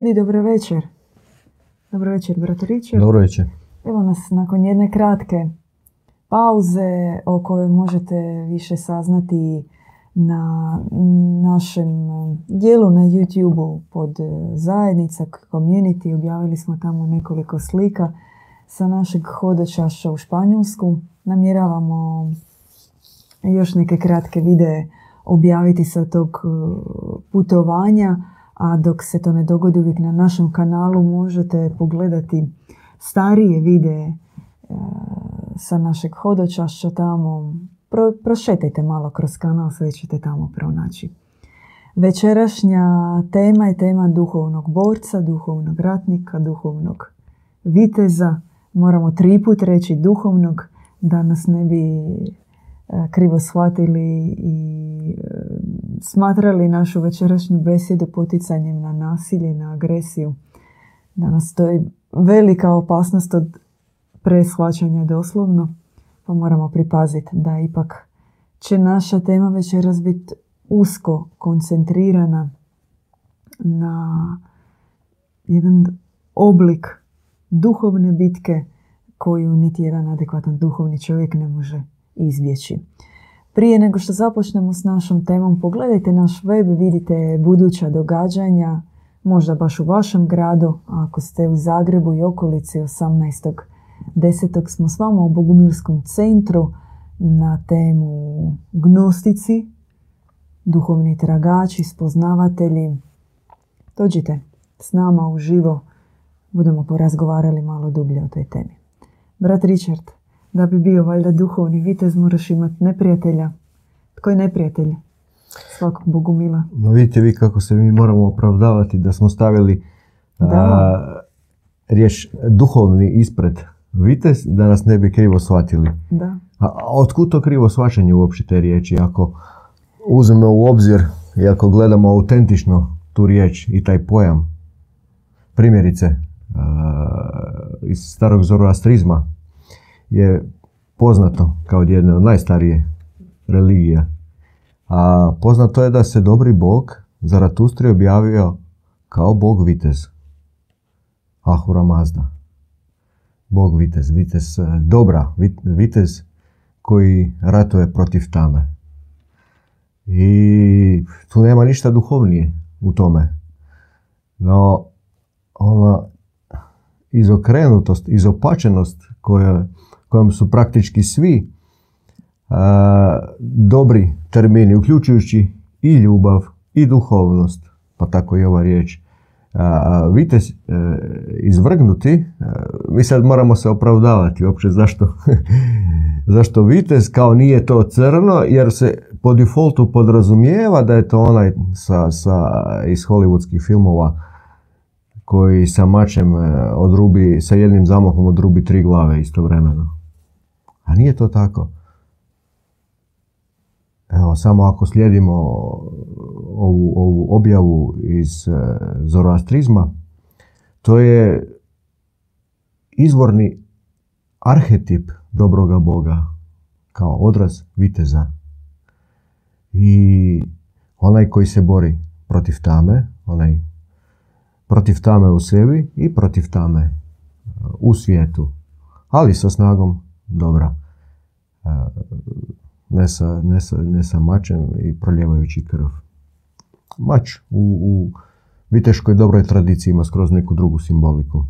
I dobro večer. Dobro večer, brato Richard. Dobro večer. Evo nas nakon jedne kratke pauze o kojoj možete više saznati na našem dijelu na YouTube pod zajednica community. Objavili smo tamo nekoliko slika sa našeg hodočaša u Španjolsku. Namjeravamo još neke kratke videe objaviti sa tog putovanja a dok se to ne dogodi uvijek na našem kanalu možete pogledati starije videe e, sa našeg hodočašća tamo. Pro, prošetajte malo kroz kanal, sve ćete tamo pronaći. Večerašnja tema je tema duhovnog borca, duhovnog ratnika, duhovnog viteza. Moramo tri put reći duhovnog da nas ne bi krivo shvatili i e, smatrali našu večerašnju besjedu poticanjem na nasilje, na agresiju. Danas stoji velika opasnost od preshvaćanja doslovno, pa moramo pripaziti da ipak će naša tema večeras biti usko koncentrirana na jedan oblik duhovne bitke koju niti jedan adekvatan duhovni čovjek ne može izbjeći. Prije nego što započnemo s našom temom, pogledajte naš web, vidite buduća događanja, možda baš u vašem gradu, ako ste u Zagrebu i okolici 18.10. smo s vama u Bogumilskom centru na temu gnostici, duhovni tragači, spoznavatelji. Dođite s nama uživo, budemo porazgovarali malo dublje o toj temi. Brat Richard, da bi bio valjda duhovni vitez moraš imati neprijatelja. Tko je neprijatelj svakog bogumila? No vidite vi kako se mi moramo opravdavati da smo stavili da. riječ duhovni ispred vitez da nas ne bi krivo shvatili. Da. A otkud to krivo shvaćanje uopće te riječi? Ako uzmemo u obzir i ako gledamo autentično tu riječ i taj pojam, primjerice iz starog zoroastrizma, je poznato kao jedna od najstarije religija. A poznato je da se dobri bog Zaratustri objavio kao bog vitez. Ahura Mazda. Bog vitez, vitez e, dobra, vitez koji ratuje protiv tame. I tu nema ništa duhovnije u tome. No, ona izokrenutost, izopačenost koja kojom su praktički svi dobri termini, uključujući i ljubav i duhovnost, pa tako i ova riječ. vitez e, izvrgnuti, mi sad moramo se opravdavati uopće zašto, zašto vitez kao nije to crno, jer se po defaultu podrazumijeva da je to onaj sa, sa, iz hollywoodskih filmova koji sa mačem e, odrubi, sa jednim zamahom odrubi tri glave istovremeno. A nije to tako. Evo, samo ako slijedimo ovu, ovu objavu iz e, zoroastrizma, to je izvorni arhetip dobroga Boga kao odraz viteza. I onaj koji se bori protiv tame, onaj protiv tame u sebi i protiv tame e, u svijetu, ali sa snagom dobra. Ne sa, ne, sa, ne sa mačem i proljevajući krv. Mač u, u viteškoj dobroj tradiciji ima skroz neku drugu simboliku.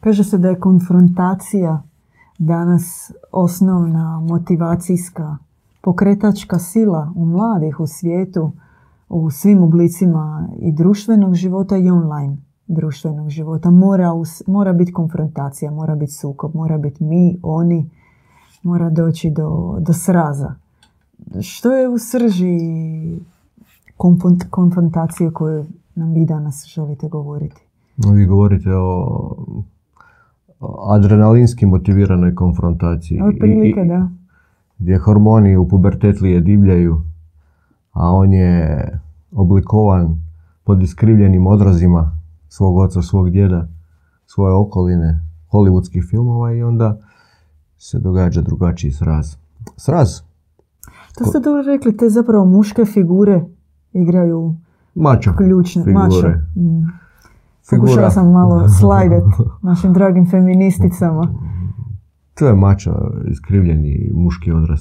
Kaže se da je konfrontacija danas osnovna motivacijska pokretačka sila u mladih u svijetu u svim oblicima i društvenog života i online društvenog života. Mora, mora biti konfrontacija, mora biti sukob, mora biti mi, oni, mora doći do, do sraza. Što je u srži konfrontacije koju nam vi danas želite govoriti? Vi govorite o adrenalinski motiviranoj konfrontaciji. prilike, da. Gdje hormoni u pubertetlije divljaju, a on je oblikovan pod iskrivljenim odrazima svog oca, svog djeda, svoje okoline, hollywoodskih filmova i onda se događa drugačiji sraz. Sraz. To ste dobro rekli, te zapravo muške figure igraju Mačo. ključne. figure. Mačo. Mm. Figura. Pokušala sam malo slajdat našim dragim feministicama. To je mačo, iskrivljeni muški odraz.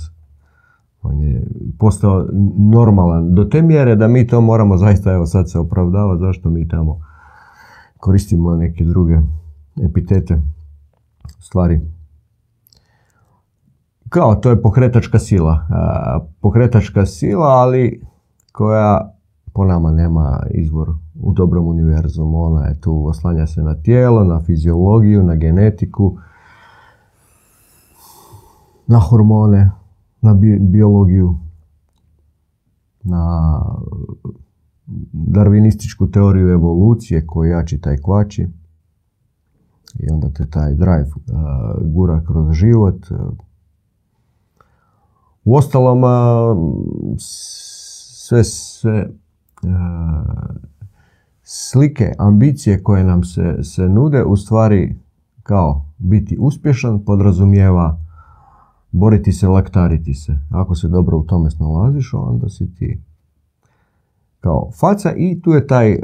On je postao normalan do te mjere da mi to moramo zaista, evo sad se opravdava zašto mi tamo koristimo neke druge epitete, stvari. Kao, to je pokretačka sila. Pokretačka sila, ali koja po nama nema izvor u dobrom univerzumu. Ona je tu, oslanja se na tijelo, na fiziologiju, na genetiku, na hormone, na bi- biologiju, na darvinističku teoriju evolucije koji jači taj kvači. I onda te taj drive a, gura kroz život. U ostalom, a, sve, sve a, slike, ambicije koje nam se, se nude, u stvari kao biti uspješan podrazumijeva boriti se, laktariti se. Ako se dobro u tome snalaziš, onda si ti kao faca i tu je taj e,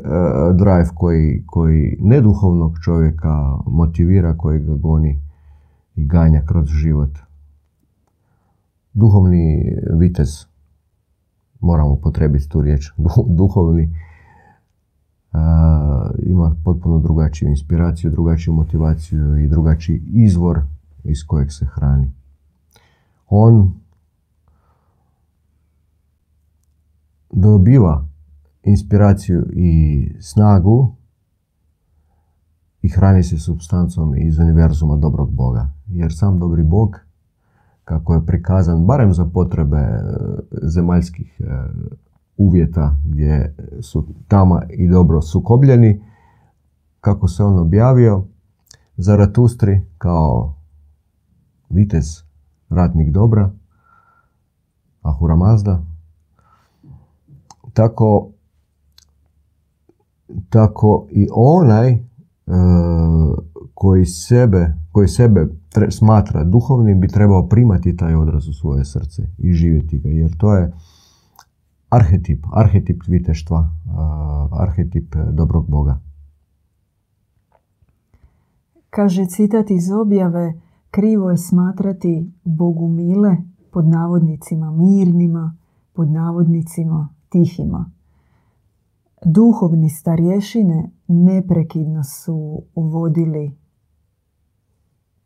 drive koji, koji neduhovnog čovjeka motivira, koji ga goni i ganja kroz život. Duhovni vitez, moramo potrebiti tu riječ, du- duhovni, a, ima potpuno drugačiju inspiraciju, drugačiju motivaciju i drugačiji izvor iz kojeg se hrani. On dobiva inspiraciju i snagu i hrani se substancom iz univerzuma dobrog Boga. Jer sam dobri Bog, kako je prikazan, barem za potrebe e, zemaljskih e, uvjeta gdje su tama i dobro sukobljeni, kako se on objavio, Zaratustri kao vitez, ratnik dobra, Ahura Mazda, tako, tako i onaj e, koji sebe, koji sebe tre- smatra duhovnim bi trebao primati taj odraz u svoje srce i živjeti ga, jer to je arhetip, arhetip viteštva, a, arhetip dobrog Boga. Kaže citat iz objave, krivo je smatrati Bogu mile, pod navodnicima mirnima, pod navodnicima tihima. Duhovni starješine neprekidno su vodili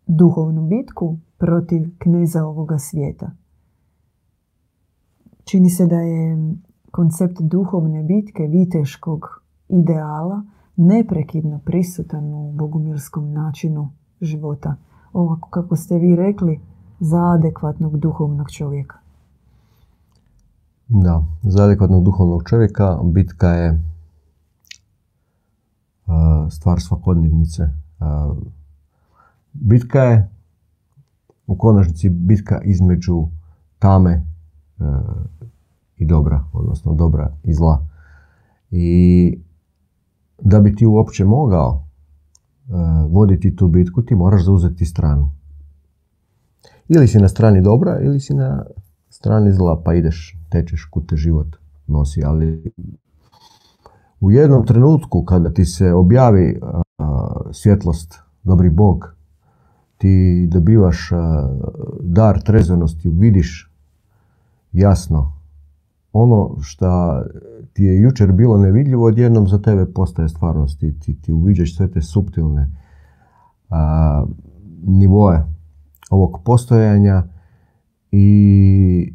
duhovnu bitku protiv kneza ovoga svijeta. Čini se da je koncept duhovne bitke, viteškog ideala, neprekidno prisutan u bogumilskom načinu života. Ovako kako ste vi rekli, za adekvatnog duhovnog čovjeka. Da, za adekvatnog duhovnog čovjeka bitka je a, stvar svakodnevnice. A, bitka je u konačnici bitka između tame e, i dobra, odnosno dobra i zla. I da bi ti uopće mogao e, voditi tu bitku, ti moraš zauzeti stranu. Ili si na strani dobra, ili si na strani zla, pa ideš, tečeš kud te život nosi, ali u jednom trenutku kada ti se objavi a, svjetlost, dobri Bog, ti dobivaš dar trezvenosti, vidiš jasno ono što ti je jučer bilo nevidljivo, odjednom za tebe postaje stvarnost. Ti, ti, ti uviđaš sve te suptilne a, nivoe ovog postojanja i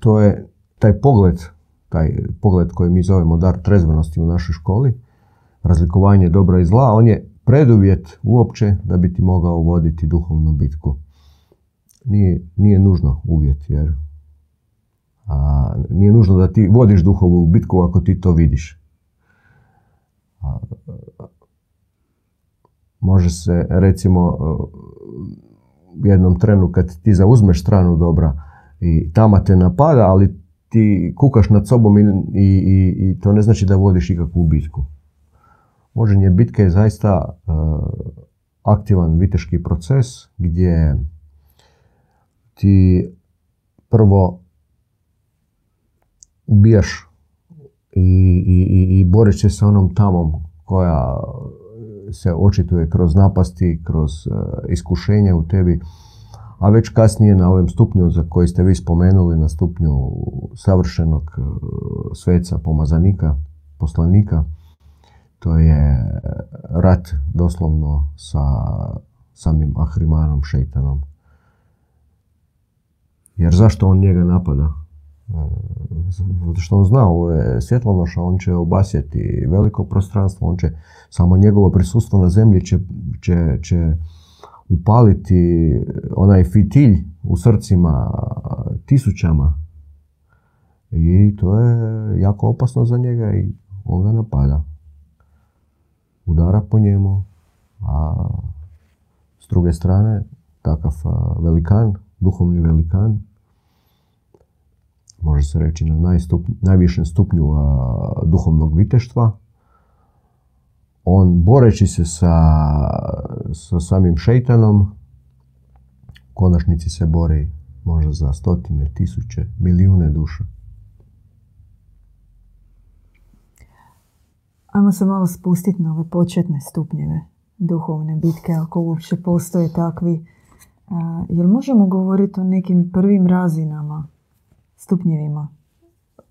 to je taj pogled, taj pogled koji mi zovemo dar trezvenosti u našoj školi, razlikovanje dobra i zla, on je preduvjet uopće da bi ti mogao voditi duhovnu bitku. Nije, nije nužno uvjet, jer a, nije nužno da ti vodiš duhovnu bitku ako ti to vidiš. A, može se recimo u jednom trenu kad ti zauzmeš stranu dobra i tama te napada, ali ti kukaš nad sobom i, i, i, to ne znači da vodiš ikakvu bitku. Vođenje bitke je zaista uh, aktivan viteški proces gdje ti prvo ubijaš i, i, i boreći se sa onom tamom koja se očituje kroz napasti, kroz uh, iskušenja u tebi, a već kasnije na ovom stupnju za koji ste vi spomenuli, na stupnju savršenog uh, sveca, pomazanika, poslanika, to je rat doslovno sa samim Ahrimanom, šeitanom. Jer zašto on njega napada? Zato što on zna, ovo je svjetlonoša, on će obasjeti veliko prostranstvo, on će, samo njegovo prisustvo na zemlji će, će, će upaliti onaj fitilj u srcima tisućama. I to je jako opasno za njega i on ga napada. Udara po njemu, a s druge strane, takav velikan, duhovni velikan, može se reći na najstup, najvišem stupnju duhovnog viteštva. On boreći se sa, sa samim šeitanom, u konačnici se bori možda za stotine, tisuće, milijune duša. Ajmo se malo spustiti na ove početne stupnjeve duhovne bitke, ako uopće postoje takvi. Jel možemo govoriti o nekim prvim razinama stupnjevima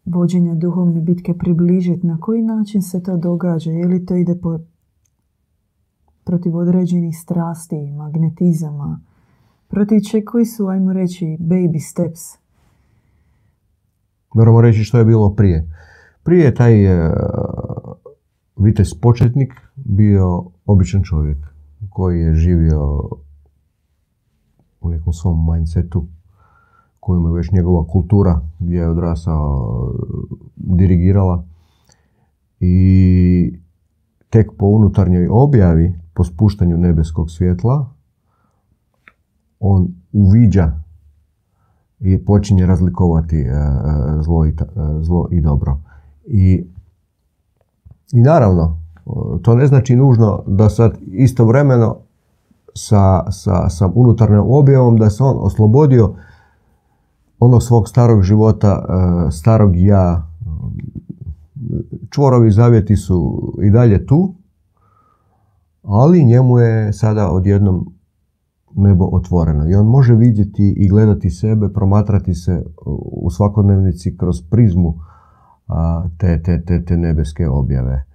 vođenja duhovne bitke približiti, na koji način se to događa, je li to ide po, protiv određenih strasti, magnetizama, protiv če koji su, ajmo reći, baby steps? Moramo reći što je bilo prije. Prije je taj uh, vitez početnik bio običan čovjek koji je živio u nekom svom mindsetu koju je već njegova kultura gdje je odrasao dirigirala i tek po unutarnjoj objavi, po spuštanju nebeskog svjetla, on uviđa i počinje razlikovati e, zlo i, e, zlo i dobro. I, I naravno, to ne znači nužno da sad istovremeno sa, sa, sa unutarnjom objavom da se on oslobodio onog svog starog života, e, starog ja, čvorovi zavjeti su i dalje tu, ali njemu je sada odjednom nebo otvoreno i on može vidjeti i gledati sebe, promatrati se u svakodnevnici kroz prizmu te, te, te, te nebeske objave.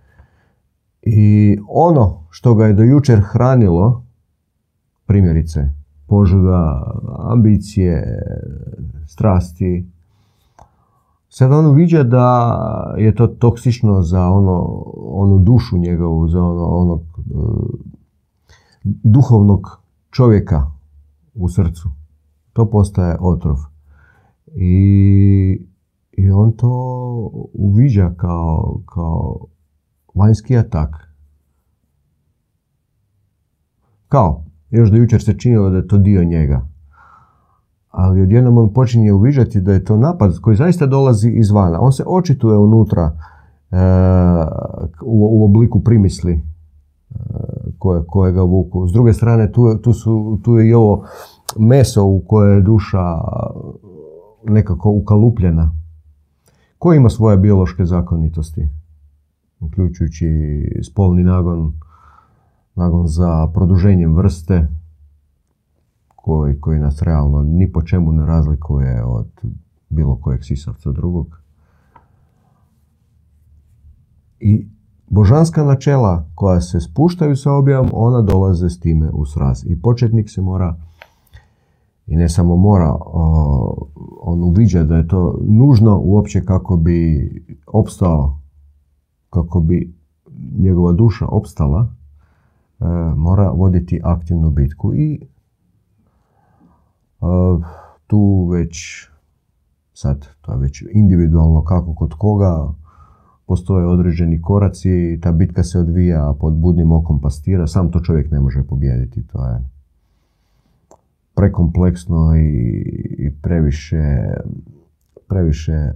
I ono što ga je do jučer hranilo, primjerice, požuda, ambicije, strasti. Sad on uviđa da je to toksično za ono, onu dušu njegovu, za ono, onog uh, duhovnog čovjeka u srcu. To postaje otrov. I, i on to uviđa kao, kao vanjski atak. Kao, još do jučer se činilo da je to dio njega ali odjednom on počinje uviđati da je to napad koji zaista dolazi izvana. On se očituje unutra e, u, u, obliku primisli e, koje, koje ga vuku. S druge strane, tu, tu, su, tu je i ovo meso u koje je duša nekako ukalupljena. Ko ima svoje biološke zakonitosti? Uključujući spolni nagon, nagon za produženjem vrste, koji, koji nas realno ni po čemu ne razlikuje od bilo kojeg sisavca drugog. I božanska načela koja se spuštaju sa objavom, ona dolaze s time u sraz. I početnik se mora, i ne samo mora, on uviđa da je to nužno uopće kako bi opstao, kako bi njegova duša opstala, mora voditi aktivnu bitku i tu već sad, to je već individualno kako kod koga, postoje određeni koraci, ta bitka se odvija pod budnim okom pastira, sam to čovjek ne može pobijediti, to je prekompleksno i, previše, previše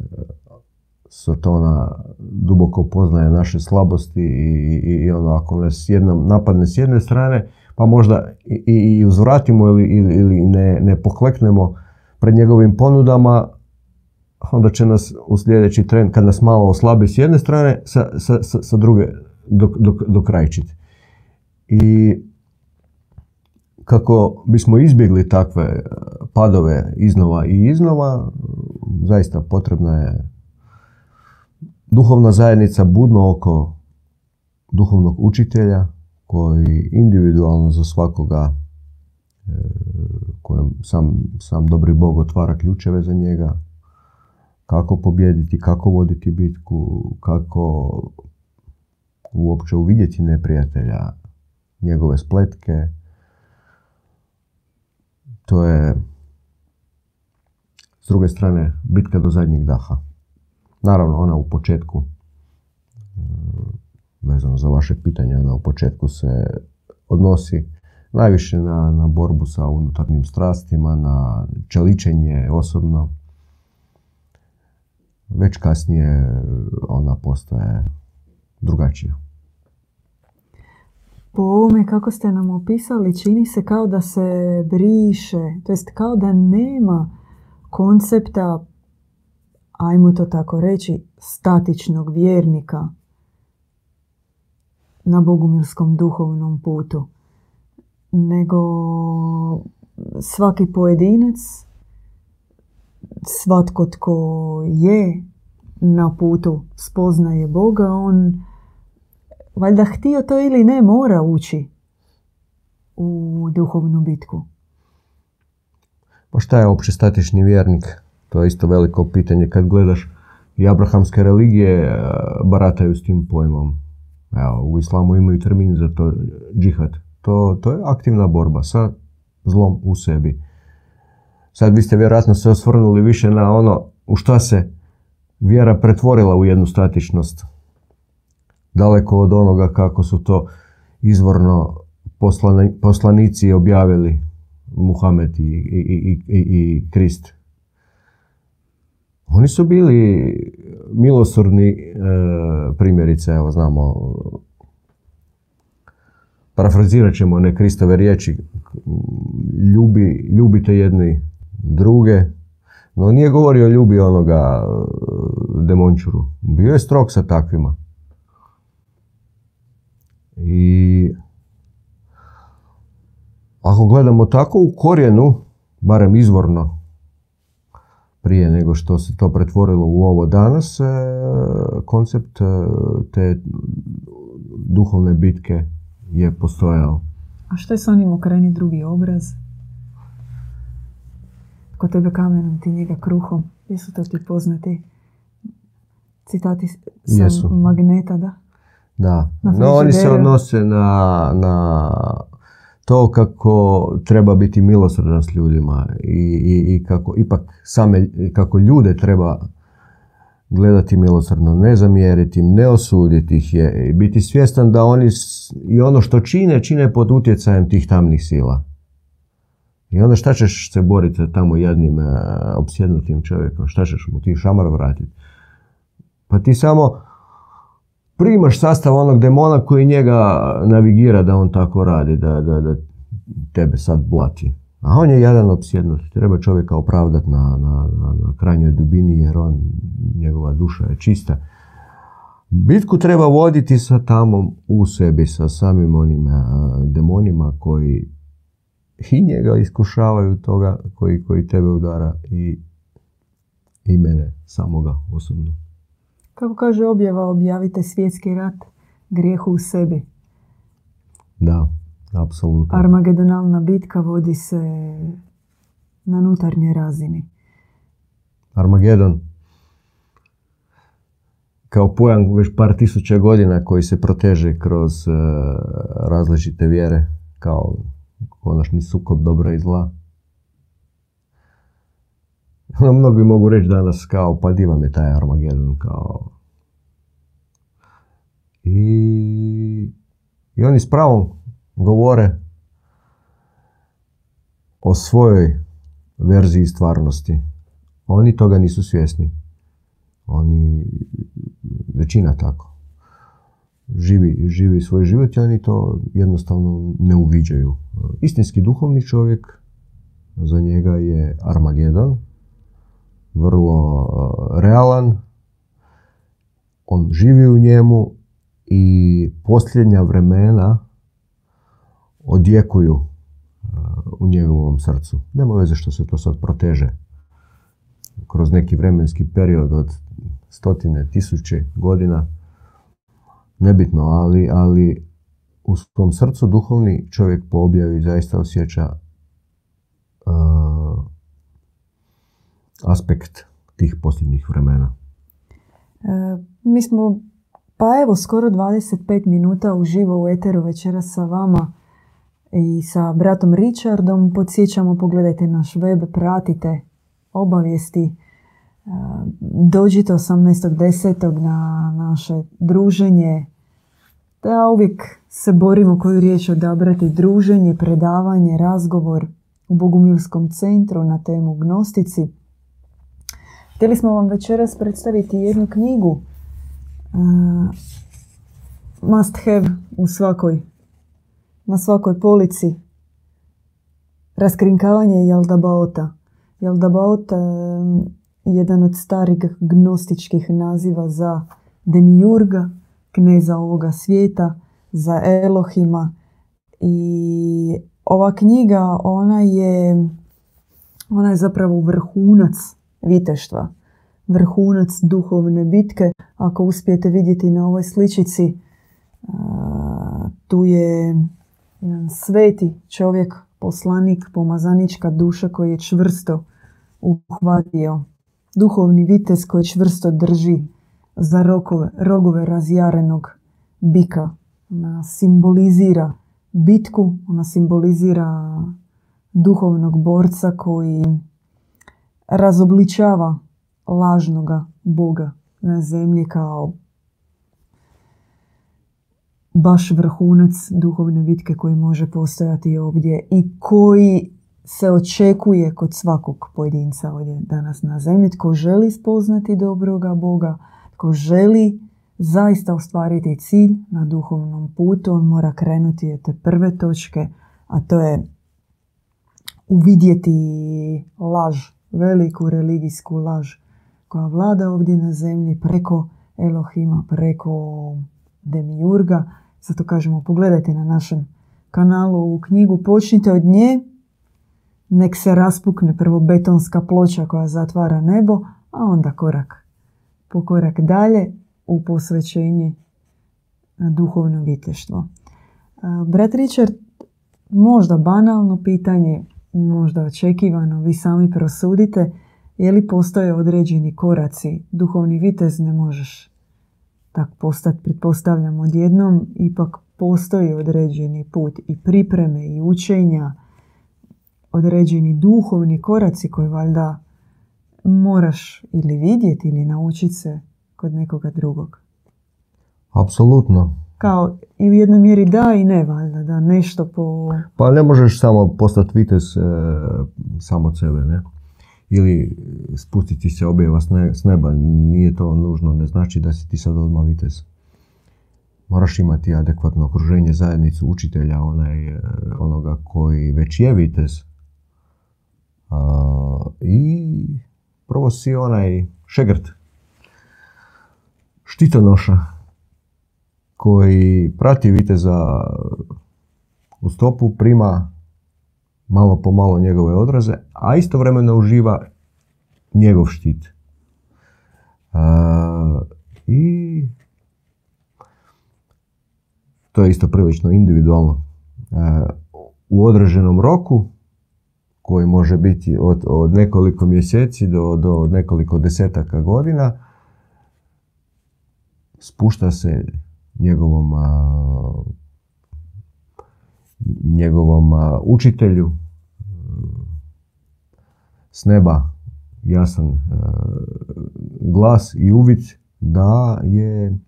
Sotona duboko poznaje naše slabosti i, i, i ono, ako nas jednom napadne s jedne strane, pa možda i, i uzvratimo ili, ili, ne, ne pokleknemo pred njegovim ponudama, onda će nas u sljedeći tren, kad nas malo oslabi s jedne strane, sa, sa, sa, druge dok, dok, dokrajčiti. I kako bismo izbjegli takve padove iznova i iznova, zaista potrebna je duhovna zajednica budno oko duhovnog učitelja koji individualno za svakoga e, kojem sam, sam dobri Bog otvara ključeve za njega, kako pobjediti, kako voditi bitku, kako uopće uvidjeti neprijatelja, njegove spletke. To je, s druge strane, bitka do zadnjeg daha. Naravno, ona u početku, mm, vezano za vaše pitanje, ona u početku se odnosi najviše na, na borbu sa unutarnjim strastima, na čeličenje osobno. Već kasnije ona postaje drugačija. Po ovome kako ste nam opisali, čini se kao da se briše, to jest kao da nema koncepta, ajmo to tako reći, statičnog vjernika na bogumilskom duhovnom putu. Nego svaki pojedinac, svatko tko je na putu spoznaje Boga, on valjda htio to ili ne mora ući u duhovnu bitku. Pa šta je opće statični vjernik? To je isto veliko pitanje kad gledaš i abrahamske religije e, barataju s tim pojmom. Evo, u islamu imaju termin za to džihad. To, to je aktivna borba sa zlom u sebi. Sad vi ste vjerojatno se osvrnuli više na ono u šta se vjera pretvorila u jednu statičnost. Daleko od onoga kako su to izvorno poslanici objavili Muhamed i, i, i, i Krist. Oni su bili milosrdni e, primjerice, evo znamo, parafrazirat ćemo one Kristove riječi, ljubi, ljubite jedni druge, no nije govorio ljubi onoga e, demončuru. Bio je strog sa takvima. I ako gledamo tako u korijenu, barem izvorno, prije nego što se to pretvorilo u ovo danas, e, koncept e, te duhovne bitke je postojao. A što je s onim okreni drugi obraz? Ko tebe kamenom, ti njega kruhom. Jesu to ti poznati citati sa Jesu. magneta, da? Da. no, oni se odnose na, na to kako treba biti milosrdan s ljudima i, i, i kako ipak same, kako ljude treba gledati milosrdno, ne zamjeriti im, ne osuditi ih je, biti svjestan da oni i ono što čine, čine pod utjecajem tih tamnih sila. I onda šta ćeš se boriti tamo jednim uh, opsjednutim čovjekom, šta ćeš mu ti šamar vratiti? Pa ti samo primaš sastav onog demona koji njega navigira da on tako radi, da, da, da tebe sad blati. A on je jedan opsjednut. Treba čovjeka opravdati na, na, na, na krajnjoj dubini jer on, njegova duša je čista. Bitku treba voditi sa tamom u sebi, sa samim onim demonima koji i njega iskušavaju toga koji, koji tebe udara i, i mene samoga osobno. Kako kaže objava, objavite svjetski rat, grijehu u sebi. Da, apsolutno. Armagedonalna bitka vodi se na unutarnjoj razini. Armagedon kao pojam već par tisuća godina koji se proteže kroz uh, različite vjere kao konačni sukob dobra i zla. No, mnogi mogu reći danas kao pa di vam je taj Armagedon kao i, i oni s pravom govore o svojoj verziji stvarnosti. Oni toga nisu svjesni. Oni, većina tako, živi, živi svoj život i oni to jednostavno ne uviđaju. Istinski duhovni čovjek, za njega je Armagedon, vrlo e, realan, on živi u njemu i posljednja vremena odjekuju e, u njegovom srcu. Nema veze što se to sad proteže kroz neki vremenski period od stotine, tisuće godina. Nebitno, ali, ali u svom srcu duhovni čovjek po objavi zaista osjeća uh, aspekt tih posljednjih vremena. E, mi smo, pa evo, skoro 25 minuta uživo u Eteru večera sa vama i sa bratom Richardom. Podsjećamo, pogledajte naš web, pratite obavijesti. E, dođite 18.10. na naše druženje. Da uvijek se borimo koju riječ odabrati. Druženje, predavanje, razgovor u Bogumilskom centru na temu gnostici. Htjeli smo vam večeras predstaviti jednu knjigu uh, must have u svakoj, na svakoj polici. Raskrinkavanje Jaldabaota. Jaldabaot je jedan od starih gnostičkih naziva za Demiurga, kneza ovoga svijeta, za Elohima. I ova knjiga, ona je, ona je zapravo vrhunac viteštva, vrhunac duhovne bitke. Ako uspijete vidjeti na ovoj sličici, tu je jedan sveti čovjek, poslanik, pomazanička duša koji je čvrsto uhvatio. Duhovni vitez koji čvrsto drži za rokove, rogove razjarenog bika. Ona simbolizira bitku, ona simbolizira duhovnog borca koji razobličava lažnoga Boga na zemlji kao baš vrhunac duhovne bitke koji može postojati ovdje i koji se očekuje kod svakog pojedinca ovdje danas na zemlji. Tko želi spoznati dobroga Boga, tko želi zaista ostvariti cilj na duhovnom putu, on mora krenuti od te prve točke, a to je uvidjeti laž veliku religijsku laž koja vlada ovdje na zemlji preko Elohima, preko Demiurga. Zato kažemo, pogledajte na našem kanalu u knjigu, počnite od nje, nek se raspukne prvo betonska ploča koja zatvara nebo, a onda korak po korak dalje u posvećenje na duhovno viteštvo. Brat Richard, možda banalno pitanje, možda očekivano, vi sami prosudite, je li postoje određeni koraci. Duhovni vitez ne možeš tak postati, pretpostavljam, odjednom, ipak postoji određeni put i pripreme i učenja, određeni duhovni koraci koji valjda moraš ili vidjeti ili naučiti se kod nekoga drugog. Apsolutno kao i u jednoj mjeri da i ne valjda, da nešto po... Pa ne možeš samo postati vitez e, samo od sebe, ne? Ili spustiti se objeva s neba, nije to nužno, ne znači da si ti sad odmah vitez. Moraš imati adekvatno okruženje, zajednicu učitelja, onaj, e, onoga koji već je vitez. I prvo si onaj šegrt, štitonoša, koji prati viteza u stopu, prima malo po malo njegove odraze, a istovremeno uživa njegov štit. I to je isto prilično individualno. u određenom roku, koji može biti od, od nekoliko mjeseci do, do nekoliko desetaka godina, spušta se njegovom, njegovom učitelju s neba jasan glas i uvid da je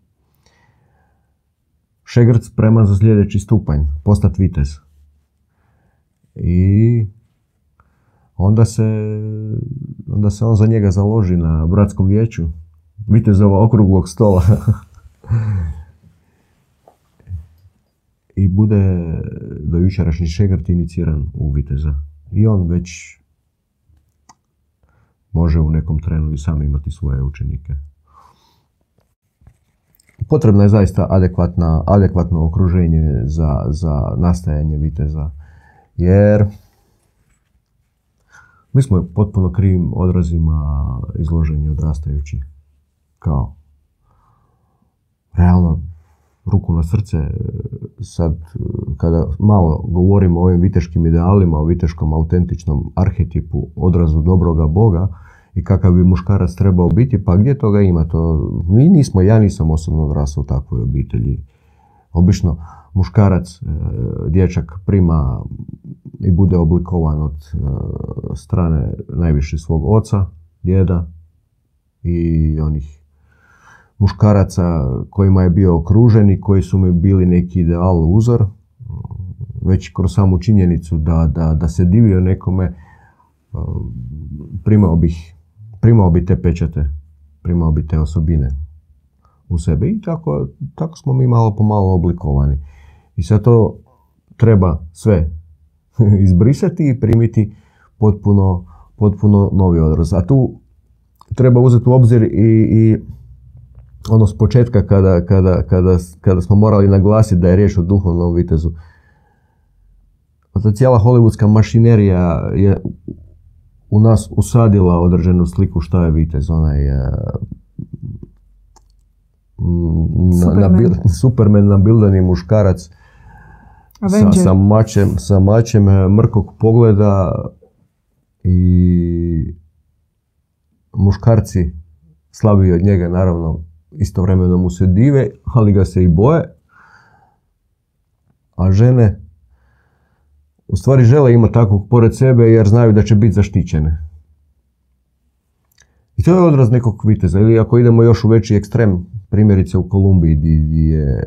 šegrc spreman za sljedeći stupanj, postat vitez. I onda se, onda se on za njega založi na bratskom vijeću vitezova okruglog stola. i bude do jučerašnji šegrt iniciran u Viteza. I on već može u nekom trenu i sam imati svoje učenike. Potrebno je zaista adekvatna, adekvatno okruženje za, za nastajanje viteza, jer mi smo potpuno krivim odrazima izloženi odrastajući. Kao, realno, ruku na srce, sad kada malo govorimo o ovim viteškim idealima, o viteškom autentičnom arhetipu, odrazu dobroga Boga i kakav bi muškarac trebao biti, pa gdje toga ima? To, mi nismo, ja nisam osobno odrastao u takvoj obitelji. Obično muškarac, e, dječak prima i bude oblikovan od e, strane najviše svog oca, djeda i onih muškaraca kojima je bio okružen i koji su mi bili neki ideal, uzor, već kroz samu činjenicu da, da, da se divio nekome, primao bih, primao bi te pečate, primao bi te osobine u sebe i tako, tako smo mi malo po malo oblikovani. I sad to treba sve izbrisati i primiti potpuno, potpuno novi odraz. A tu treba uzeti u obzir i, i ono s početka kada, kada, kada, kada smo morali naglasiti da je riječ o duhovnom vitezu. Ta cijela hollywoodska mašinerija je u nas usadila određenu sliku šta je vitez. Onaj, Superman. na, Superman nabildani muškarac sa, sa, mačem, sa mačem e, mrkog pogleda i muškarci slabiji od njega naravno istovremeno mu se dive, ali ga se i boje. A žene u stvari žele imati takvog pored sebe jer znaju da će biti zaštićene. I to je odraz nekog viteza. Ili ako idemo još u veći ekstrem, primjerice u Kolumbiji gdje je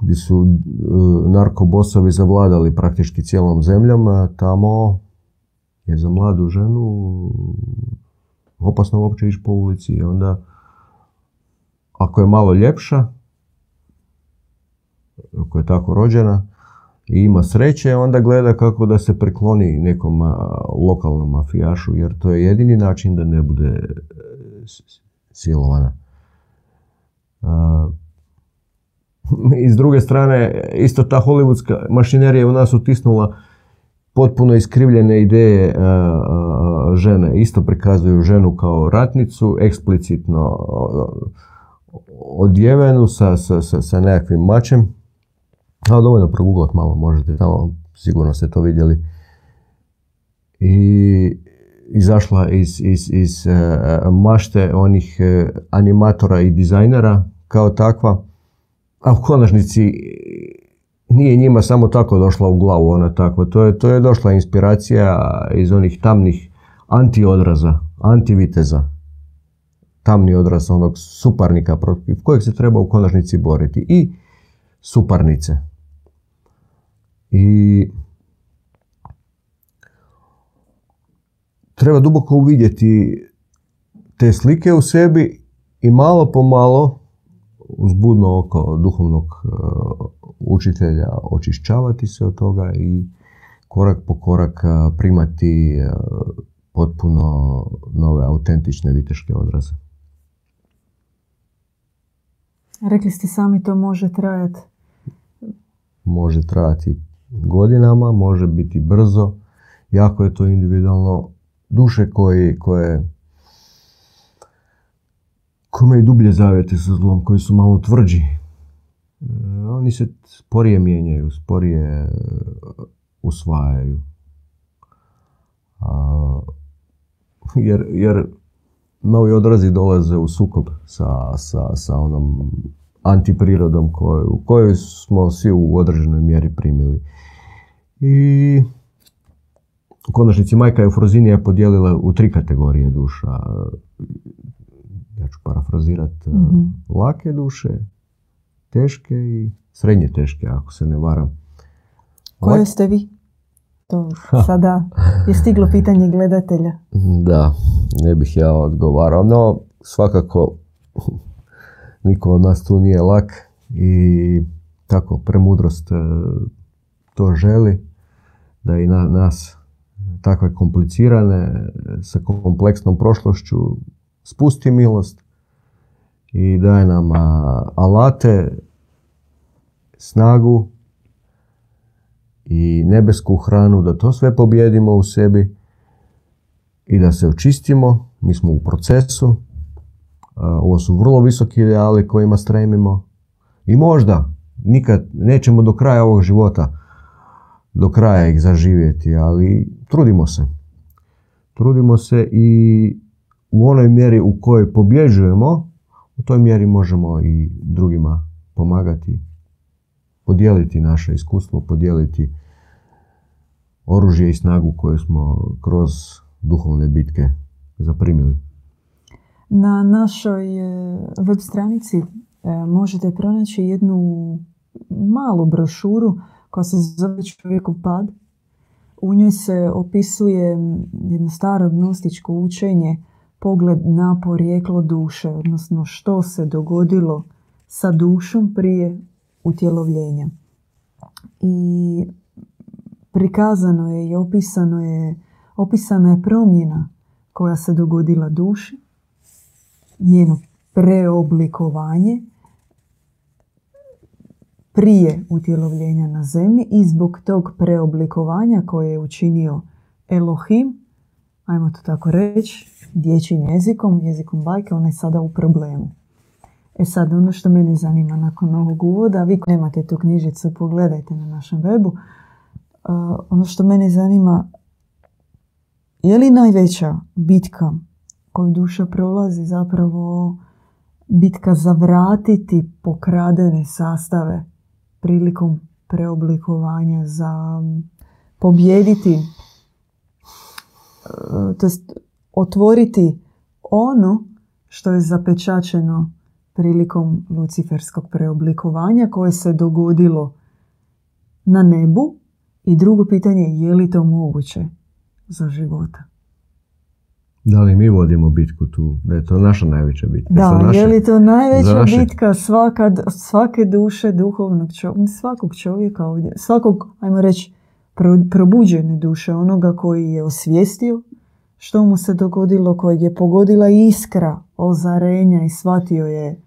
gdje su e, narkobosovi zavladali praktički cijelom zemljom, tamo je za mladu ženu opasno uopće ići po ulici i onda ako je malo ljepša, ako je tako rođena i ima sreće, onda gleda kako da se prekloni nekom lokalnom mafijašu, jer to je jedini način da ne bude e, silovana. I s druge strane, isto ta hollywoodska mašinerija u nas utisnula potpuno iskrivljene ideje e, e, žene. Isto prikazuju ženu kao ratnicu, eksplicitno odjevenu sa, sa, sa, nekakvim mačem. Ali dovoljno proguglat malo, možete tamo, sigurno ste to vidjeli. I izašla iz, iz, iz e, mašte onih animatora i dizajnera kao takva a u konačnici nije njima samo tako došla u glavu ona takva. To je, to je došla inspiracija iz onih tamnih antiodraza, antiviteza. Tamni odraz onog suparnika protiv kojeg se treba u konačnici boriti. I suparnice. I treba duboko uvidjeti te slike u sebi i malo po malo uz budno oko duhovnog učitelja očišćavati se od toga i korak po korak primati potpuno nove autentične viteške odraze. Rekli ste sami to može trajati? Može trajati godinama, može biti brzo, jako je to individualno. Duše koji, koje koji imaju dublje zavjete sa zlom, koji su malo tvrđi, oni se sporije mijenjaju, sporije e, usvajaju. jer, jer novi odrazi dolaze u sukob sa, sa, sa onom antiprirodom koju, koju smo svi u određenoj mjeri primili. I u konačnici majka Eufrozinija podijelila u tri kategorije duša ja ću parafrazirati, mm lake duše, teške i srednje teške, ako se ne varam. Koje ste vi? To sada je stiglo pitanje gledatelja. Da, ne bih ja odgovarao, no svakako niko od nas tu nije lak i tako premudrost e, to želi da i na, nas takve komplicirane, sa kompleksnom prošlošću, spusti milost i daje nam alate, snagu i nebesku hranu, da to sve pobjedimo u sebi i da se očistimo. Mi smo u procesu. Ovo su vrlo visoki ideali kojima stremimo. I možda nikad nećemo do kraja ovog života do kraja ih zaživjeti, ali trudimo se. Trudimo se i u onoj mjeri u kojoj pobjeđujemo, toj mjeri možemo i drugima pomagati, podijeliti naše iskustvo, podijeliti oružje i snagu koje smo kroz duhovne bitke zaprimili. Na našoj e, web stranici e, možete pronaći jednu malu brošuru koja se zove Čovjekov pad. U njoj se opisuje jedno staro gnostičko učenje, pogled na porijeklo duše, odnosno što se dogodilo sa dušom prije utjelovljenja. I prikazano je i opisano je, opisana je promjena koja se dogodila duši, njeno preoblikovanje prije utjelovljenja na zemlji i zbog tog preoblikovanja koje je učinio Elohim, ajmo to tako reći, dječjim jezikom, jezikom bajke, on je sada u problemu. E sad, ono što mene zanima nakon ovog uvoda, vi nemate tu knjižicu, pogledajte na našem webu, ono što mene zanima, je li najveća bitka koju duša prolazi zapravo bitka za vratiti pokradene sastave prilikom preoblikovanja za pobjediti, e, to otvoriti ono što je zapečačeno prilikom luciferskog preoblikovanja koje se dogodilo na nebu i drugo pitanje je li to moguće za života. Da li mi vodimo bitku tu? Da je to naša najveća bitka? Da, je li to najveća bitka svaka, svake duše duhovnog čovjeka, svakog čovjeka ovdje, svakog, ajmo reći, probuđene duše, onoga koji je osvijestio što mu se dogodilo, kojeg je pogodila iskra ozarenja i shvatio je,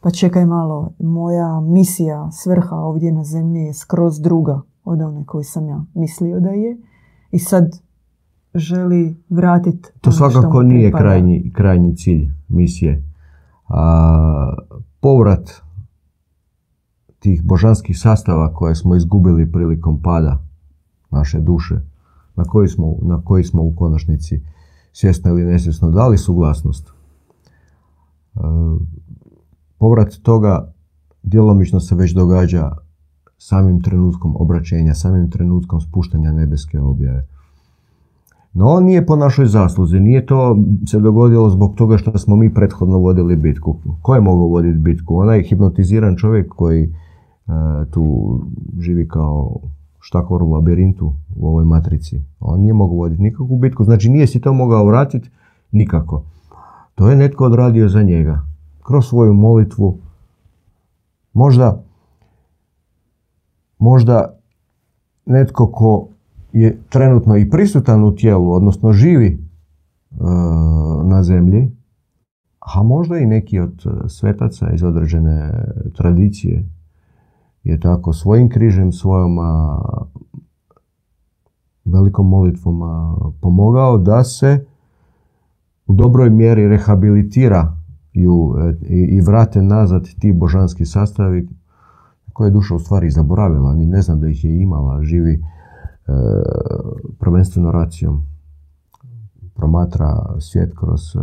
pa čekaj malo, moja misija, svrha ovdje na zemlji je skroz druga od one koju sam ja mislio da je. I sad želi vratiti To ono svakako nije krajnji, krajnji cilj misije. A, povrat tih božanskih sastava koje smo izgubili prilikom pada naše duše, na koji smo, na koji smo u konačnici svjesno ili nesvjesno dali suglasnost. povrat toga djelomično se već događa samim trenutkom obraćenja, samim trenutkom spuštanja nebeske objave. No on nije po našoj zasluzi, nije to se dogodilo zbog toga što smo mi prethodno vodili bitku. Ko je mogao voditi bitku? Onaj hipnotiziran čovjek koji e, tu živi kao štakor u labirintu u ovoj matrici. On nije mogao voditi nikakvu bitku, znači nije si to mogao vratiti nikako. To je netko odradio za njega. Kroz svoju molitvu. Možda, možda netko ko je trenutno i prisutan u tijelu, odnosno živi e, na zemlji, a možda i neki od e, svetaca iz određene tradicije je tako svojim križem, svojom velikom molitvom pomogao da se u dobroj mjeri rehabilitira e, i vrate nazad ti božanski sastavi koje je duša u stvari zaboravila, ni ne znam da ih je imala, živi E, prvenstveno racijom promatra svijet kroz e,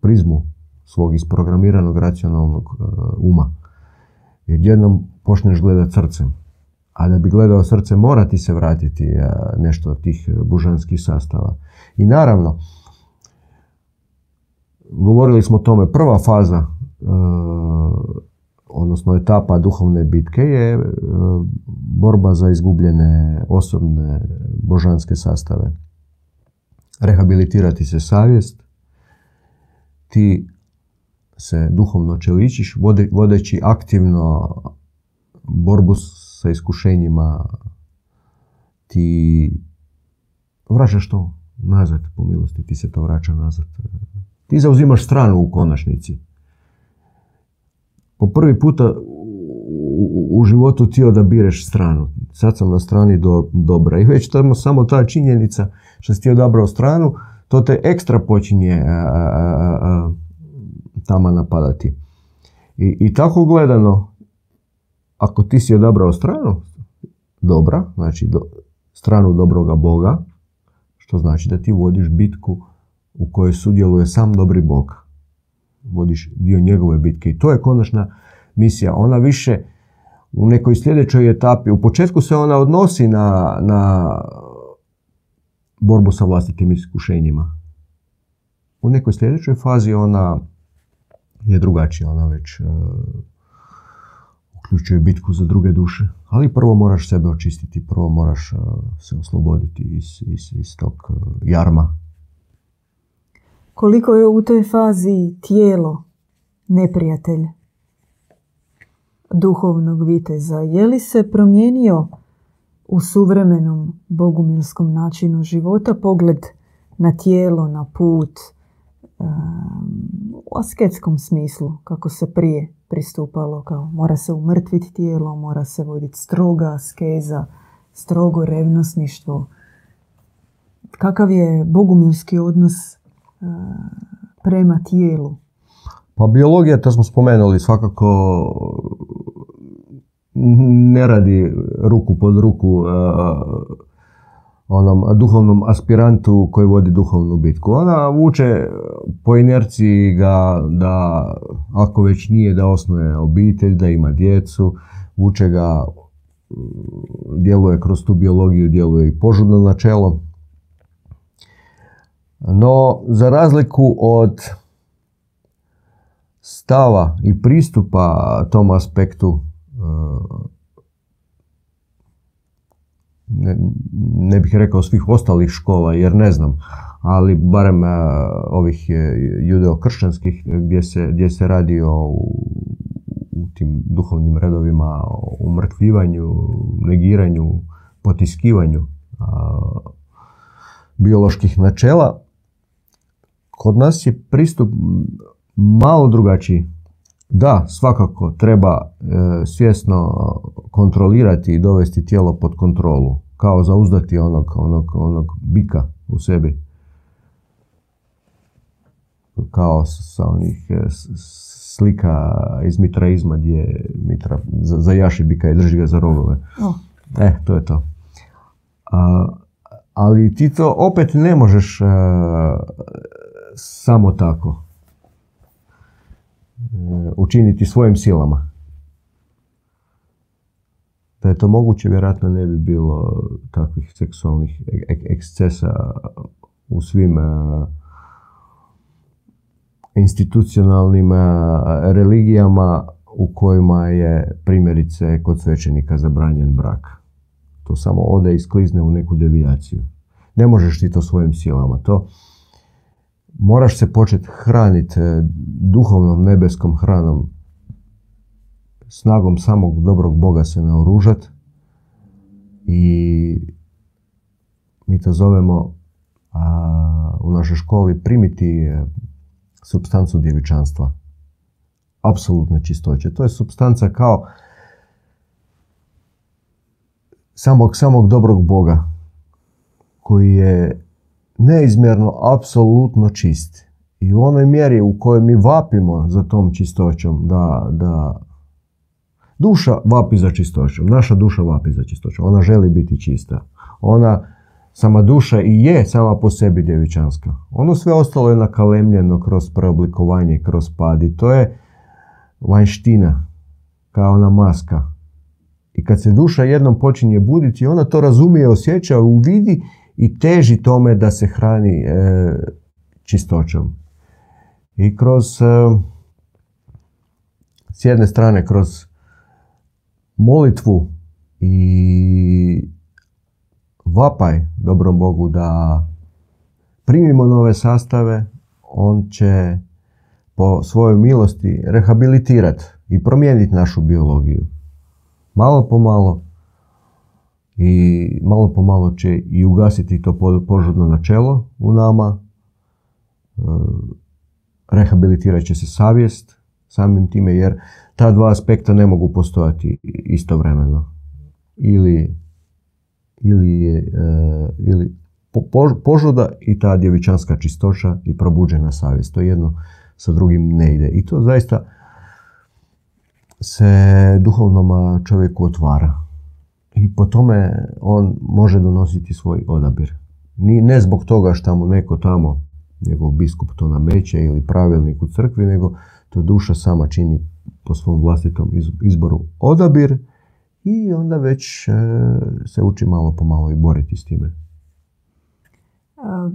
prizmu svog isprogramiranog racionalnog e, uma. Jer jednom počneš gledati srcem. A da bi gledao srce mora ti se vratiti nešto od tih bužanskih sastava. I naravno, govorili smo o tome, prva faza odnosno etapa duhovne bitke je borba za izgubljene osobne božanske sastave. Rehabilitirati se savjest, ti se duhovno čeličiš vodeći aktivno borbu sa iskušenjima ti vraćaš to nazad po milosti, ti se to vraća nazad. Ti zauzimaš stranu u konačnici. Po prvi puta u, životu ti odabireš stranu. Sad sam na strani do, dobra. I već tamo samo ta činjenica što si ti odabrao stranu, to te ekstra počinje tamo napadati. I, I tako gledano, ako ti si odabrao stranu dobra, znači do, stranu dobroga Boga, što znači da ti vodiš bitku u kojoj sudjeluje sam dobri Bog. Vodiš dio njegove bitke. I to je konačna misija. Ona više u nekoj sljedećoj etapi, u početku se ona odnosi na, na borbu sa vlastitim iskušenjima. U nekoj sljedećoj fazi ona je drugačija, ona već uh, uključuje bitku za druge duše. Ali prvo moraš sebe očistiti, prvo moraš uh, se osloboditi iz, iz, iz tog uh, jarma. Koliko je u toj fazi tijelo neprijatelj duhovnog viteza? Je li se promijenio u suvremenom bogumilskom načinu života pogled na tijelo, na put, u asketskom smislu, kako se prije pristupalo, kao mora se umrtviti tijelo, mora se voditi stroga askeza, strogo revnosništvo. Kakav je bogumilski odnos prema tijelu? Pa biologija, to smo spomenuli, svakako ne radi ruku pod ruku onom duhovnom aspirantu koji vodi duhovnu bitku. Ona vuče po inerciji ga da, ako već nije, da osnuje obitelj, da ima djecu, vuče ga, djeluje kroz tu biologiju, djeluje i požudno načelo. No, za razliku od stava i pristupa tom aspektu ne, bih rekao svih ostalih škola jer ne znam, ali barem uh, ovih judeo-kršćanskih gdje se, gdje se radi o u tim duhovnim redovima o umrtvivanju, negiranju, potiskivanju uh, bioloških načela. Kod nas je pristup malo drugačiji. Da, svakako treba e, svjesno kontrolirati i dovesti tijelo pod kontrolu, kao zauzdati onog, onog, onog bika u sebi. Kao sa onih e, slika iz mitraizma gdje mitra zajaši bika i drži ga za rogove. Oh. E, to je to. A, ali ti to opet ne možeš a, e, samo tako. E, učiniti svojim silama. Da je to moguće, vjerojatno ne bi bilo takvih seksualnih ekscesa u svim e, institucionalnim e, religijama u kojima je primjerice kod svećenika zabranjen brak. To samo ode i sklizne u neku devijaciju. Ne možeš ti to svojim silama. To moraš se početi hraniti e, duhovnom nebeskom hranom, snagom samog dobrog Boga se naoružat i mi to zovemo a, u našoj školi primiti e, substancu djevičanstva. Apsolutne čistoće. To je substanca kao samog, samog dobrog Boga koji je neizmjerno, apsolutno čist. I u onoj mjeri u kojoj mi vapimo za tom čistoćom, da, da duša vapi za čistoćom, naša duša vapi za čistoćom, ona želi biti čista. Ona, sama duša i je sama po sebi djevičanska. Ono sve ostalo je nakalemljeno kroz preoblikovanje, kroz pad i to je vanština, kao ona maska. I kad se duša jednom počinje buditi, ona to razumije, osjeća, uvidi i teži tome da se hrani e, čistoćom. I kroz, e, s jedne strane, kroz molitvu i vapaj dobrom Bogu da primimo nove sastave, on će po svojoj milosti rehabilitirati i promijeniti našu biologiju. Malo po malo i malo po malo će i ugasiti to požudno načelo u nama, e, rehabilitirat će se savjest samim time jer ta dva aspekta ne mogu postojati istovremeno. Ili, ili, je, e, ili požuda i ta djevičanska čistoća i probuđena savjest. To jedno sa drugim ne ide. I to zaista se duhovnom čovjeku otvara. I po tome on može donositi svoj odabir. Ni, ne zbog toga što mu neko tamo, njegov biskup to nameće ili pravilnik u crkvi, nego to duša sama čini po svom vlastitom izboru odabir i onda već e, se uči malo po malo i boriti s time. A,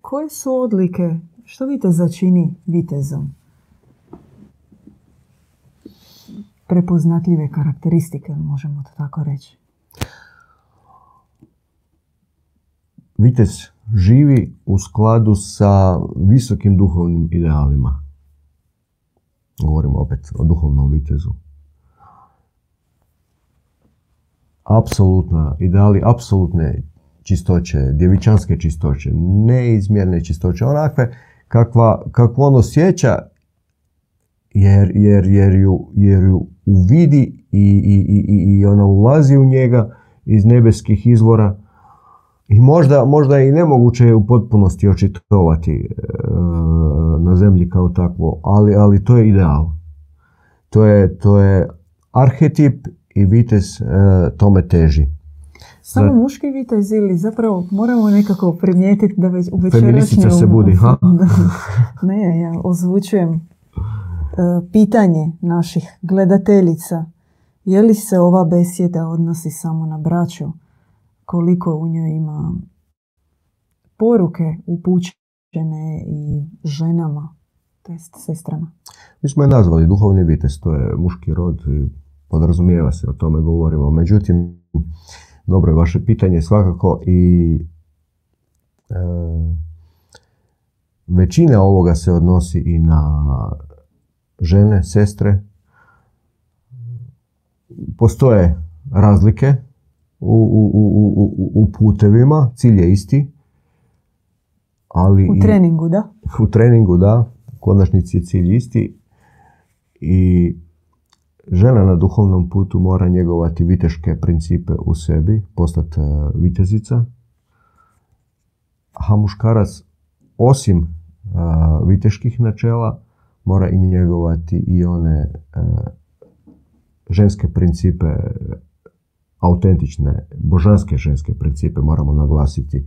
koje su odlike, što vidite začini vitezom? Prepoznatljive karakteristike, možemo to tako reći. Vitez živi u skladu sa visokim duhovnim idealima. Govorimo opet o duhovnom vitezu. Apsolutna, ideali apsolutne čistoće, djevičanske čistoće, neizmjerne čistoće, onakve kakva, kakvu on osjeća jer, jer, jer, ju, jer ju uvidi i, i, i, i ona ulazi u njega iz nebeskih izvora i možda, možda i nemoguće je u potpunosti očitovati e, na zemlji kao takvo, ali, ali to je ideal. To je, to je arhetip i vitez e, tome teži. Samo muški vitez ili zapravo moramo nekako primijetiti da već u večerašnjem... se budi, ha? ne, ja ozvučujem pitanje naših gledateljica. Je li se ova besjeda odnosi samo na braću? Koliko u njoj ima poruke upućene i ženama, to jest sestrama? Mi smo je nazvali duhovni vitez, to je muški rod podrazumijeva se, o tome govorimo. Međutim, dobro je vaše pitanje svakako i e, većina ovoga se odnosi i na žene, sestre. Postoje razlike u, u, u, u putevima, cilj je isti. Ali u treningu, da? U treningu, da. U konačnici je cilj isti. I žena na duhovnom putu mora njegovati viteške principe u sebi, postati e, vitezica, a muškarac osim e, viteških načela mora i njegovati i one e, ženske principe, autentične, božanske ženske principe moramo naglasiti.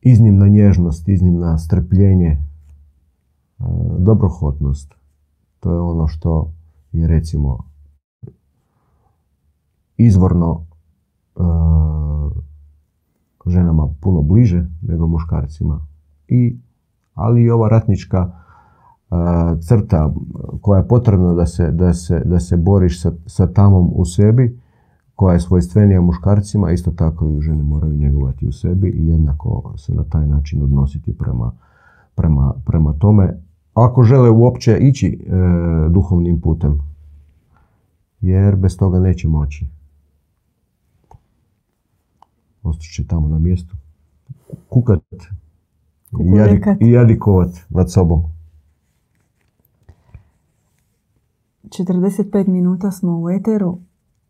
Iznimna nježnost, iznimna strpljenje, dobrohotnost. To je ono što je recimo izvorno e, ženama puno bliže nego muškarcima. I, ali i ova ratnička e, crta koja je potrebna da se, da se, da se boriš sa, sa tamom u sebi, koja je svojstvenija muškarcima, isto tako i žene moraju njegovati u sebi i jednako se na taj način odnositi prema, prema, prema tome ako žele uopće ići e, duhovnim putem. Jer bez toga neće moći. Ostaće tamo na mjestu. Kukat i, jadikovat nad sobom. 45 minuta smo u eteru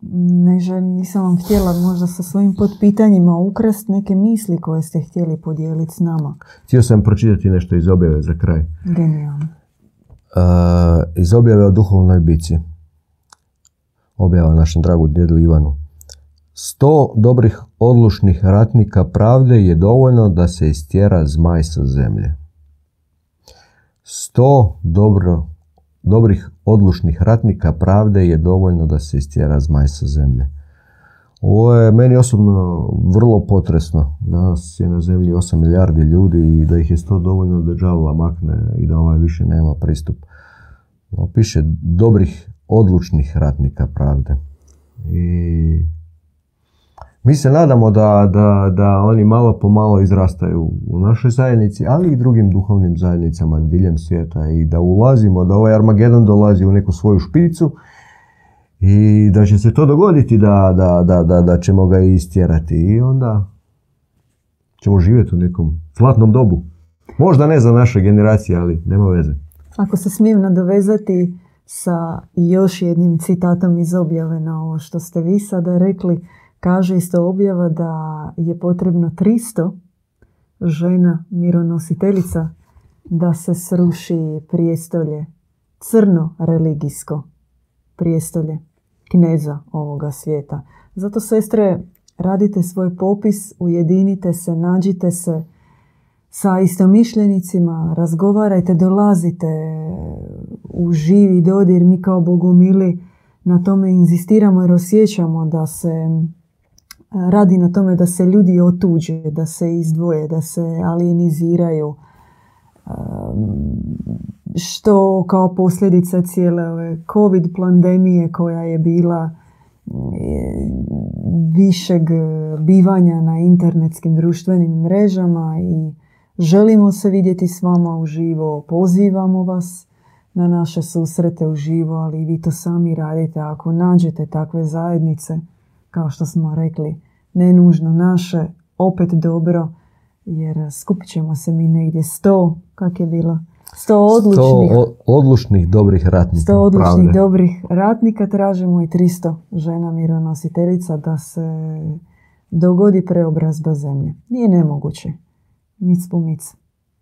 ne nisam vam htjela možda sa svojim potpitanjima ukrast neke misli koje ste htjeli podijeliti s nama. Htio sam pročitati nešto iz objave za kraj. Genijalno. Uh, iz objave o duhovnoj bici. Objava našem dragu djedu Ivanu. Sto dobrih odlušnih ratnika pravde je dovoljno da se istjera zmaj sa zemlje. Sto dobro dobrih odlučnih ratnika pravde je dovoljno da se istjera zmaj sa zemlje. Ovo je meni osobno vrlo potresno. Danas je na zemlji 8 milijardi ljudi i da ih je sto dovoljno da džavola makne i da ovaj više nema pristup. piše dobrih odlučnih ratnika pravde. I mi se nadamo da, da, da oni malo po malo izrastaju u našoj zajednici, ali i drugim duhovnim zajednicama diljem svijeta i da ulazimo, da ovaj Armagedon dolazi u neku svoju špicu I da će se to dogoditi da, da, ćemo ga istjerati i onda ćemo živjeti u nekom zlatnom dobu. Možda ne za naše generacije, ali nema veze. Ako se smijem nadovezati sa još jednim citatom iz objave na ovo što ste vi sada rekli, kaže isto objava da je potrebno 300 žena mironositeljica da se sruši prijestolje, crno religijsko prijestolje kneza ovoga svijeta. Zato sestre, radite svoj popis, ujedinite se, nađite se sa istomišljenicima, razgovarajte, dolazite u živi dodir. Mi kao bogomili na tome inzistiramo jer osjećamo da se radi na tome da se ljudi otuđe, da se izdvoje, da se alieniziraju. Što kao posljedica cijele ove covid pandemije koja je bila višeg bivanja na internetskim društvenim mrežama i želimo se vidjeti s vama uživo, pozivamo vas na naše susrete uživo, ali vi to sami radite ako nađete takve zajednice, kao što smo rekli, ne nužno naše, opet dobro, jer skupit ćemo se mi negdje sto, kak je bilo? Sto odlučnih, sto odlučnih dobrih ratnika. Sto odlučnih dobrih ratnika tražimo i 300 žena mironositeljica da se dogodi preobrazba zemlje. Nije nemoguće. Mic po mic.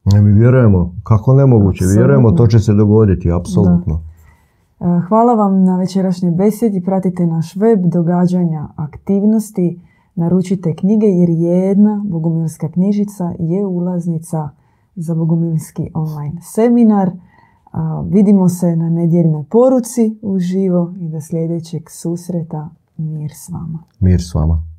Ne, mi vjerujemo. Kako nemoguće? Vjerujemo, to će se dogoditi, apsolutno. Hvala vam na večerašnjoj besedi. Pratite naš web, događanja, aktivnosti. Naručite knjige jer jedna bogumilska knjižica je ulaznica za bogumilski online seminar. vidimo se na nedjeljnoj poruci uživo i do sljedećeg susreta. Mir s vama. Mir s vama.